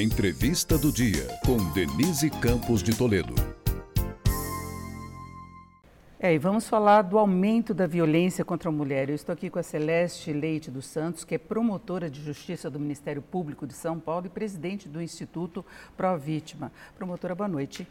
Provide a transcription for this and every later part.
Entrevista do dia com Denise Campos de Toledo. É, e vamos falar do aumento da violência contra a mulher. Eu estou aqui com a Celeste Leite dos Santos, que é promotora de justiça do Ministério Público de São Paulo e presidente do Instituto Pró Vítima. Promotora, boa noite.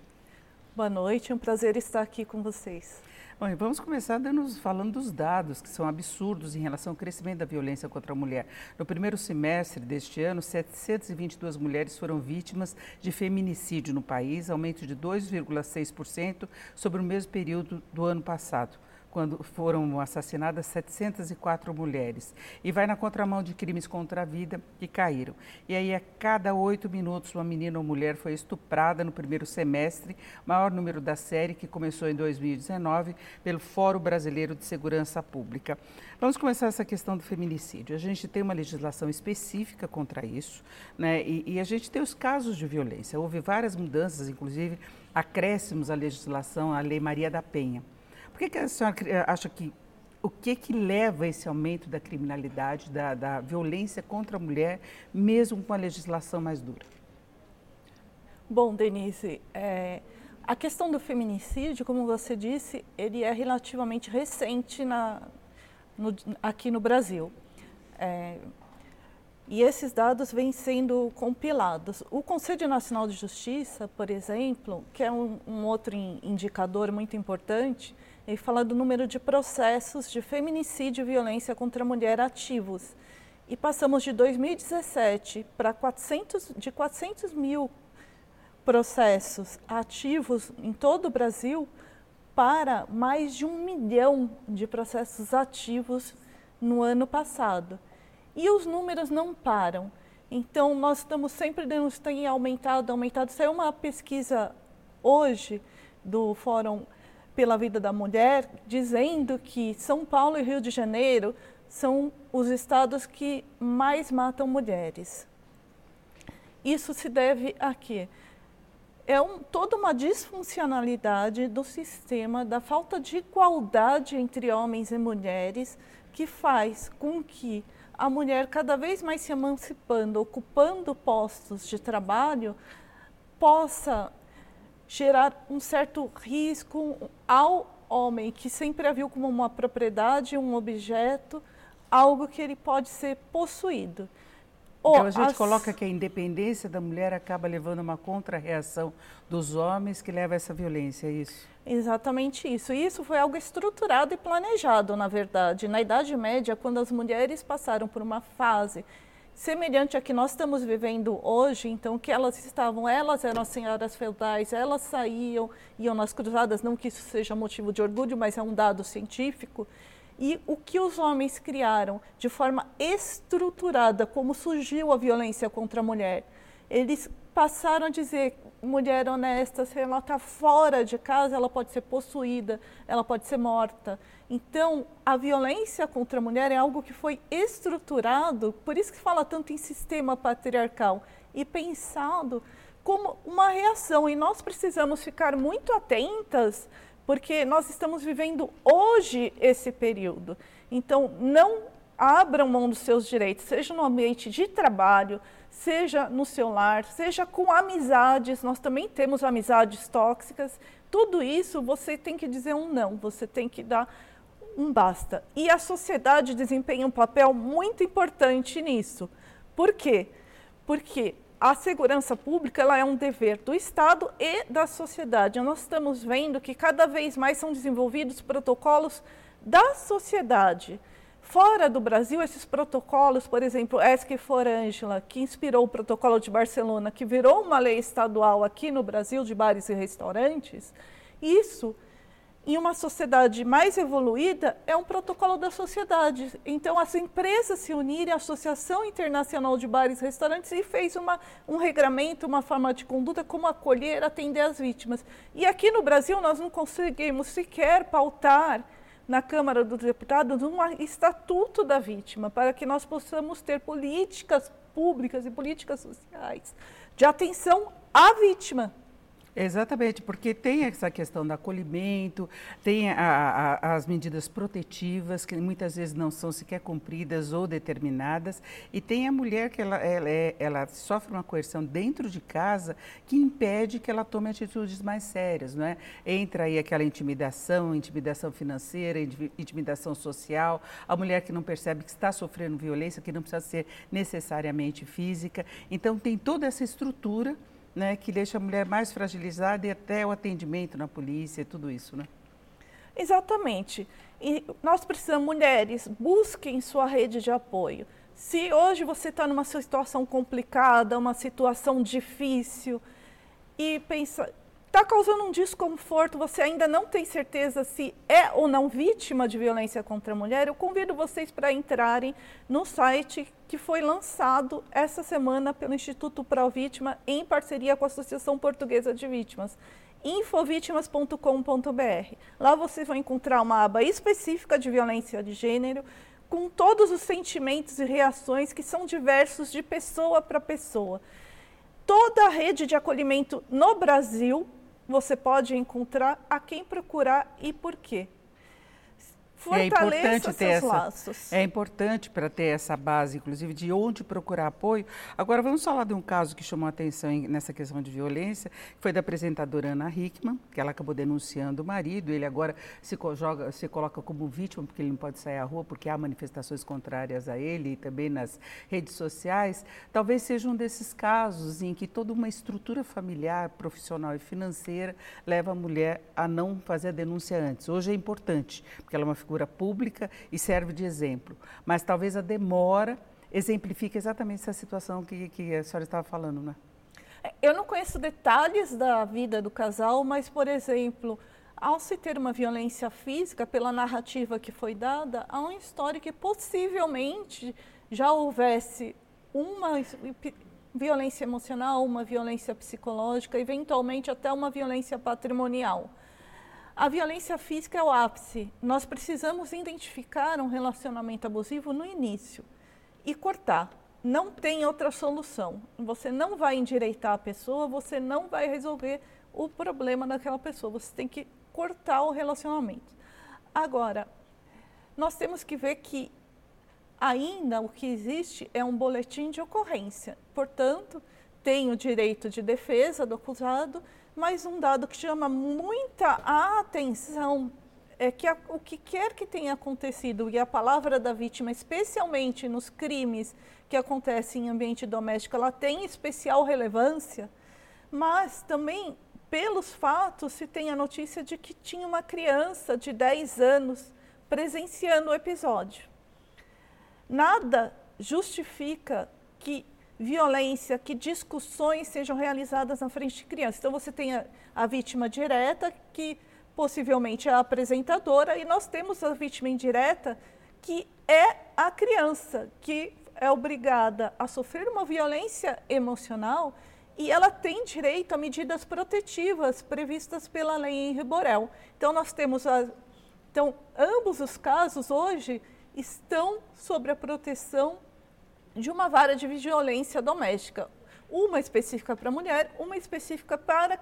Boa noite, é um prazer estar aqui com vocês. Bom, vamos começar dando, falando dos dados que são absurdos em relação ao crescimento da violência contra a mulher. No primeiro semestre deste ano, 722 mulheres foram vítimas de feminicídio no país, aumento de 2,6% sobre o mesmo período do ano passado quando foram assassinadas 704 mulheres. E vai na contramão de crimes contra a vida que caíram. E aí, a cada oito minutos, uma menina ou mulher foi estuprada no primeiro semestre, maior número da série, que começou em 2019, pelo Fórum Brasileiro de Segurança Pública. Vamos começar essa questão do feminicídio. A gente tem uma legislação específica contra isso, né? e, e a gente tem os casos de violência. Houve várias mudanças, inclusive acréscimos à legislação, à Lei Maria da Penha. Por que, que a senhora eh, acha que o que que leva a esse aumento da criminalidade, da, da violência contra a mulher, mesmo com a legislação mais dura? Bom, Denise, é, a questão do feminicídio, como você disse, ele é relativamente recente na, no, aqui no Brasil. É, e esses dados vêm sendo compilados. O Conselho Nacional de Justiça, por exemplo, que é um, um outro indicador muito importante, ele fala do número de processos de feminicídio e violência contra a mulher ativos. E passamos de 2017 para 400, de 400 mil processos ativos em todo o Brasil para mais de um milhão de processos ativos no ano passado. E os números não param. Então, nós estamos sempre dando, tem aumentado, aumentado. Saiu uma pesquisa hoje do Fórum pela vida da mulher, dizendo que São Paulo e Rio de Janeiro são os estados que mais matam mulheres. Isso se deve a quê? É um, toda uma disfuncionalidade do sistema, da falta de igualdade entre homens e mulheres, que faz com que a mulher, cada vez mais se emancipando, ocupando postos de trabalho, possa gerar um certo risco ao homem que sempre a viu como uma propriedade, um objeto, algo que ele pode ser possuído. Então a gente as... coloca que a independência da mulher acaba levando uma contra-reação dos homens que leva a essa violência, é isso? Exatamente isso. E isso foi algo estruturado e planejado, na verdade. Na Idade Média, quando as mulheres passaram por uma fase semelhante a que nós estamos vivendo hoje, então que elas estavam, elas eram as senhoras feudais, elas saíam, iam nas cruzadas, não que isso seja motivo de orgulho, mas é um dado científico. E o que os homens criaram de forma estruturada, como surgiu a violência contra a mulher, eles passaram a dizer mulher honesta, se ela está fora de casa, ela pode ser possuída, ela pode ser morta. Então, a violência contra a mulher é algo que foi estruturado, por isso que fala tanto em sistema patriarcal, e pensado como uma reação. E nós precisamos ficar muito atentas, porque nós estamos vivendo hoje esse período. Então, não abram mão dos seus direitos, seja no ambiente de trabalho, seja no seu lar, seja com amizades, nós também temos amizades tóxicas. Tudo isso você tem que dizer um não, você tem que dar um basta. E a sociedade desempenha um papel muito importante nisso. Por quê? Porque a segurança pública ela é um dever do Estado e da sociedade. Nós estamos vendo que cada vez mais são desenvolvidos protocolos da sociedade Fora do Brasil, esses protocolos, por exemplo, ESC for Angela, que inspirou o protocolo de Barcelona, que virou uma lei estadual aqui no Brasil de bares e restaurantes, isso, em uma sociedade mais evoluída, é um protocolo da sociedade. Então, as empresas se unirem, a Associação Internacional de Bares e Restaurantes, e fez uma, um regramento, uma forma de conduta, como acolher, atender as vítimas. E aqui no Brasil, nós não conseguimos sequer pautar na Câmara dos Deputados um estatuto da vítima, para que nós possamos ter políticas públicas e políticas sociais de atenção à vítima. Exatamente, porque tem essa questão do acolhimento, tem a, a, as medidas protetivas, que muitas vezes não são sequer cumpridas ou determinadas, e tem a mulher que ela, ela, é, ela sofre uma coerção dentro de casa que impede que ela tome atitudes mais sérias, não é? Entra aí aquela intimidação, intimidação financeira, intimidação social, a mulher que não percebe que está sofrendo violência, que não precisa ser necessariamente física. Então, tem toda essa estrutura né, que deixa a mulher mais fragilizada e até o atendimento na polícia tudo isso, né? Exatamente. E nós precisamos, mulheres, busquem sua rede de apoio. Se hoje você está numa situação complicada, uma situação difícil, e pensa, está causando um desconforto, você ainda não tem certeza se é ou não vítima de violência contra a mulher, eu convido vocês para entrarem no site que foi lançado essa semana pelo Instituto Pro Vítima em parceria com a Associação Portuguesa de Vítimas infovitimas.com.br. Lá vocês vão encontrar uma aba específica de violência de gênero, com todos os sentimentos e reações que são diversos de pessoa para pessoa. Toda a rede de acolhimento no Brasil você pode encontrar a quem procurar e por quê. Fortaleça é importante ter essa, laços. É importante para ter essa base, inclusive, de onde procurar apoio. Agora, vamos falar de um caso que chamou a atenção nessa questão de violência, que foi da apresentadora Ana Hickman, que ela acabou denunciando o marido. Ele agora se, joga, se coloca como vítima, porque ele não pode sair à rua, porque há manifestações contrárias a ele e também nas redes sociais. Talvez seja um desses casos em que toda uma estrutura familiar, profissional e financeira leva a mulher a não fazer a denúncia antes. Hoje é importante, porque ela é uma figura figura pública e serve de exemplo. Mas talvez a demora exemplifique exatamente essa situação que, que a senhora estava falando, né? Eu não conheço detalhes da vida do casal, mas, por exemplo, ao se ter uma violência física, pela narrativa que foi dada, há uma história que possivelmente já houvesse uma violência emocional, uma violência psicológica, eventualmente até uma violência patrimonial. A violência física é o ápice. Nós precisamos identificar um relacionamento abusivo no início e cortar. Não tem outra solução. Você não vai endireitar a pessoa, você não vai resolver o problema daquela pessoa. Você tem que cortar o relacionamento. Agora, nós temos que ver que ainda o que existe é um boletim de ocorrência. Portanto, tem o direito de defesa do acusado mas um dado que chama muita atenção é que a, o que quer que tenha acontecido e a palavra da vítima, especialmente nos crimes que acontecem em ambiente doméstico, ela tem especial relevância, mas também pelos fatos se tem a notícia de que tinha uma criança de 10 anos presenciando o episódio. Nada justifica que violência, que discussões sejam realizadas na frente de crianças. Então, você tem a, a, vítima direta, que possivelmente é a apresentadora, e nós temos a vítima indireta, que é a criança, que é obrigada a sofrer uma violência emocional e ela tem direito a medidas protetivas previstas pela lei Henri Borel. Então, nós temos a. Então, ambos os casos hoje estão sob a proteção de uma vara de violência doméstica, uma específica para mulher, uma específica para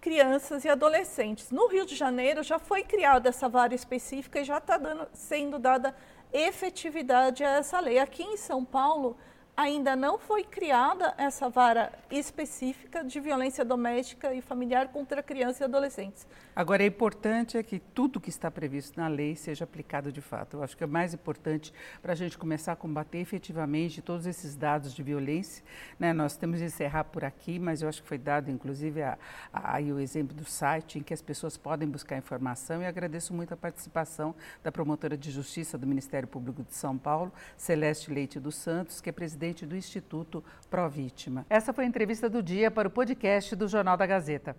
crianças e adolescentes. No Rio de Janeiro já foi criada essa vara específica e já está sendo dada efetividade a essa lei. Aqui em São Paulo, ainda não foi criada essa vara específica de violência doméstica e familiar contra crianças e adolescentes. Agora, é importante é que tudo que está previsto na lei seja aplicado de fato. Eu acho que é mais importante para a gente começar a combater efetivamente todos esses dados de violência. Né? Nós temos de encerrar por aqui, mas eu acho que foi dado, inclusive, a, a, a, o exemplo do site em que as pessoas podem buscar informação e agradeço muito a participação da promotora de justiça do Ministério Público de São Paulo, Celeste Leite dos Santos, que é presidente presidente do Instituto Pró Vítima. Essa foi a entrevista do dia para o podcast do Jornal da Gazeta.